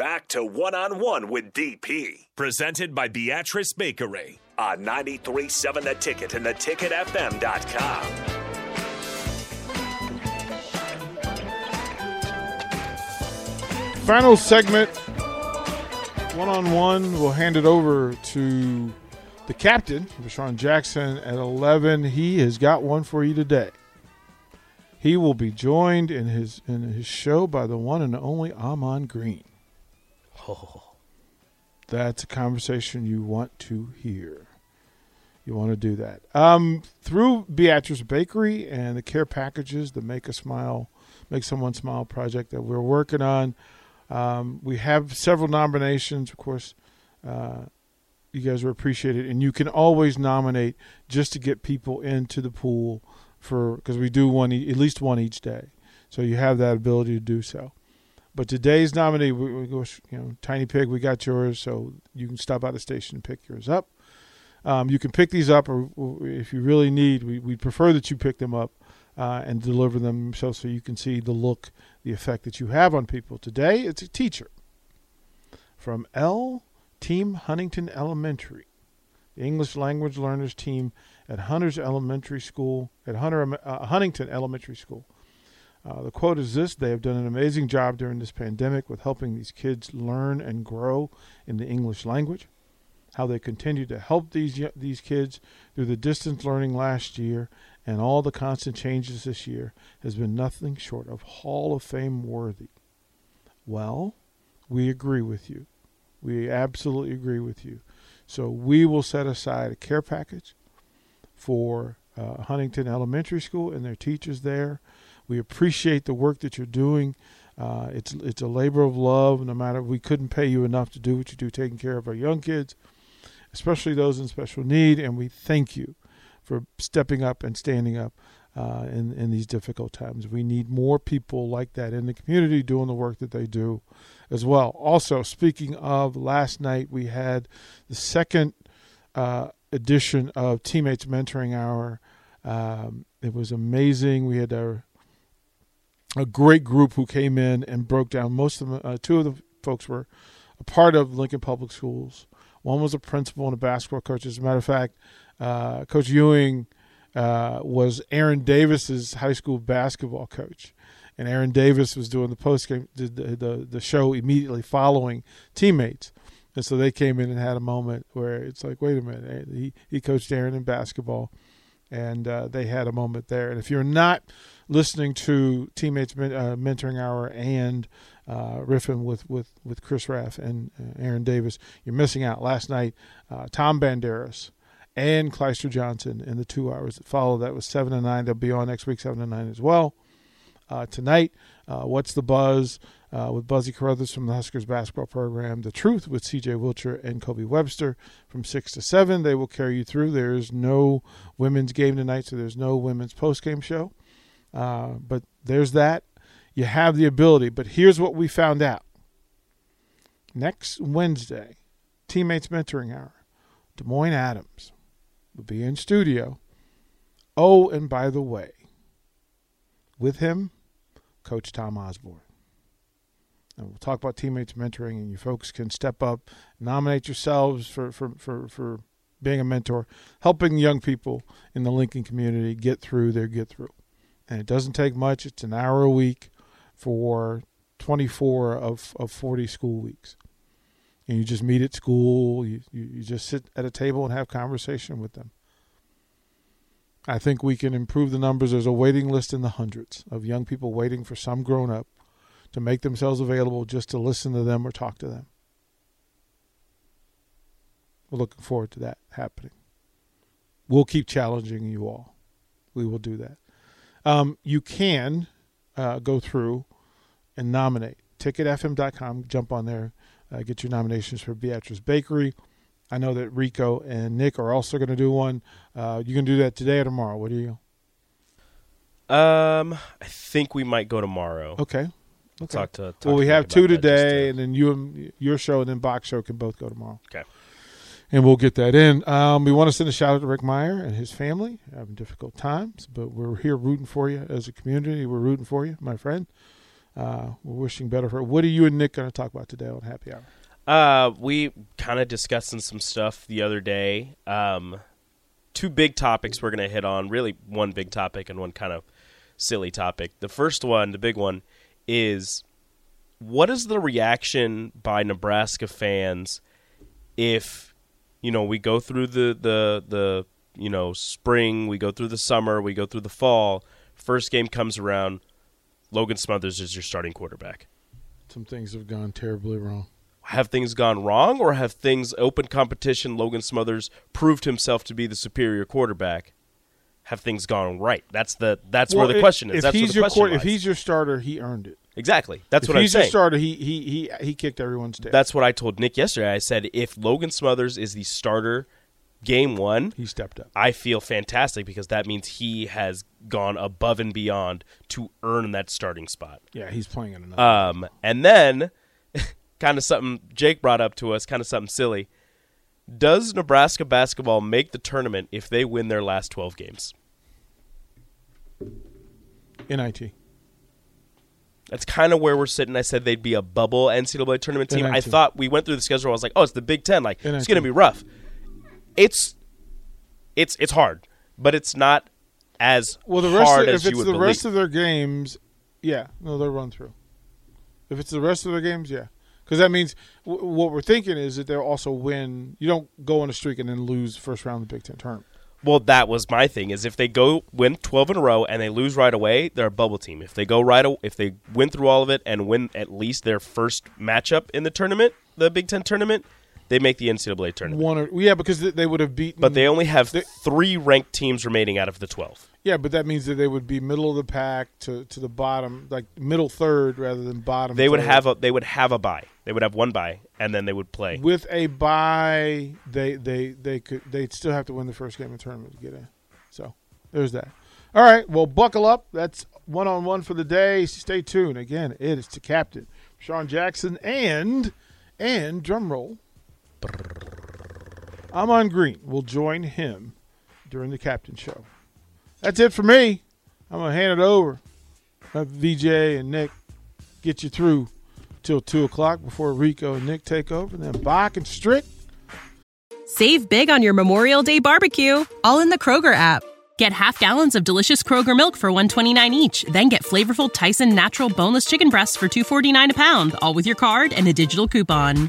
Back to one on one with DP. Presented by Beatrice Bakery on 937 The Ticket and theticketfm.com. Final segment, one on one. We'll hand it over to the captain, Rashawn Jackson, at 11. He has got one for you today. He will be joined in his in his show by the one and only Ahman Green. Oh. That's a conversation you want to hear. You want to do that. Um, through Beatrice Bakery and the care packages, the Make a Smile, Make Someone Smile project that we're working on. Um, we have several nominations, of course. Uh, you guys are appreciated, and you can always nominate just to get people into the pool for because we do one at least one each day, so you have that ability to do so. But today's nominee, we, we go, you know, Tiny Pig, we got yours, so you can stop by the station and pick yours up. Um, you can pick these up, or, or if you really need, we, we prefer that you pick them up uh, and deliver them so, so you can see the look, the effect that you have on people. Today, it's a teacher from ELL Team Huntington Elementary, the English language learners team at Hunter's Elementary School, at Hunter uh, Huntington Elementary School. Uh, the quote is this They have done an amazing job during this pandemic with helping these kids learn and grow in the English language. How they continue to help these, these kids through the distance learning last year and all the constant changes this year has been nothing short of Hall of Fame worthy. Well, we agree with you. We absolutely agree with you. So we will set aside a care package for uh, Huntington Elementary School and their teachers there. We appreciate the work that you're doing. Uh, it's it's a labor of love. No matter we couldn't pay you enough to do what you do, taking care of our young kids, especially those in special need, and we thank you for stepping up and standing up uh, in in these difficult times. We need more people like that in the community doing the work that they do, as well. Also, speaking of last night, we had the second uh, edition of Teammates Mentoring Hour. Um, it was amazing. We had our a great group who came in and broke down. Most of them, uh, two of the folks were a part of Lincoln Public Schools. One was a principal and a basketball coach. As a matter of fact, uh, Coach Ewing uh, was Aaron Davis's high school basketball coach, and Aaron Davis was doing the post game, the, the the show immediately following teammates. And so they came in and had a moment where it's like, wait a minute, he he coached Aaron in basketball, and uh, they had a moment there. And if you're not listening to teammates uh, mentoring hour and uh, riffing with, with, with Chris Raff and uh, Aaron Davis, you're missing out. Last night, uh, Tom Banderas and Kleister Johnson in the two hours that followed That was seven to nine. They'll be on next week, seven to nine as well. Uh, tonight, uh, what's the buzz? Uh, with Buzzy Carruthers from the Huskers basketball program. The Truth with CJ Wilcher and Kobe Webster from 6 to 7. They will carry you through. There is no women's game tonight, so there's no women's post game show. Uh, but there's that. You have the ability. But here's what we found out next Wednesday, Teammates Mentoring Hour, Des Moines Adams will be in studio. Oh, and by the way, with him, Coach Tom Osborne. And we'll talk about teammates mentoring, and you folks can step up, nominate yourselves for, for, for, for being a mentor, helping young people in the Lincoln community get through their get through and it doesn't take much. It's an hour a week for 24 of, of 40 school weeks. And you just meet at school, you, you, you just sit at a table and have conversation with them. I think we can improve the numbers. There's a waiting list in the hundreds of young people waiting for some grown up to make themselves available just to listen to them or talk to them. We're looking forward to that happening. We'll keep challenging you all. We will do that um, you can uh, go through and nominate ticketfm.com. Jump on there, uh, get your nominations for Beatrice Bakery. I know that Rico and Nick are also going to do one. Uh, you can do that today or tomorrow. What do you? Um, I think we might go tomorrow. Okay. Okay. Talk to. Talk well, we to have two today, to... and then you and your show, and then Box Show can both go tomorrow. Okay. And we'll get that in. Um, we want to send a shout out to Rick Meyer and his family. Having difficult times, but we're here rooting for you as a community. We're rooting for you, my friend. Uh, we're wishing better for. What are you and Nick going to talk about today on Happy Hour? Uh, we kind of discussing some stuff the other day. Um, two big topics we're going to hit on. Really, one big topic and one kind of silly topic. The first one, the big one, is what is the reaction by Nebraska fans if you know we go through the the the you know spring, we go through the summer, we go through the fall. First game comes around, Logan Smothers is your starting quarterback. Some things have gone terribly wrong. Have things gone wrong, or have things open competition? Logan Smothers proved himself to be the superior quarterback have things gone right? That's the that's well, where the question is. If that's he's your if he's your starter, he earned it. Exactly. That's if what I'm saying. He's your starter. He he he he kicked everyone's tail. That's what I told Nick yesterday. I said if Logan Smothers is the starter game one, he stepped up. I feel fantastic because that means he has gone above and beyond to earn that starting spot. Yeah, he's playing in another. Um, and then kind of something Jake brought up to us, kind of something silly. Does Nebraska basketball make the tournament if they win their last 12 games? NIT. That's kind of where we're sitting. I said they'd be a bubble NCAA tournament team. NIT. I thought we went through the schedule. I was like, oh, it's the Big Ten. Like NIT. it's going to be rough. It's it's it's hard, but it's not as well. The rest, of, if it's the believe. rest of their games, yeah, no, they'll run through. If it's the rest of their games, yeah, because that means w- what we're thinking is that they'll also win. You don't go on a streak and then lose first round of the Big Ten tournament. Well, that was my thing. Is if they go win twelve in a row and they lose right away, they're a bubble team. If they go right, if they win through all of it and win at least their first matchup in the tournament, the Big Ten tournament, they make the NCAA tournament. One, or, yeah, because they would have beaten. But they only have they, three ranked teams remaining out of the twelve. Yeah, but that means that they would be middle of the pack to, to the bottom, like middle third rather than bottom. They would have a they would have a bye. They would have one bye, and then they would play with a bye. They they they could they'd still have to win the first game of the tournament to get in. So there's that. All right, well, buckle up. That's one on one for the day. Stay tuned. Again, it is to Captain Sean Jackson and and drum roll. Ahman Green will join him during the captain show. That's it for me. I'm gonna hand it over. VJ and Nick get you through till two o'clock before Rico and Nick take over. And then Bach and Strick Save big on your Memorial Day barbecue, all in the Kroger app. Get half gallons of delicious Kroger milk for 129 each, then get flavorful Tyson natural boneless chicken breasts for 249 a pound, all with your card and a digital coupon.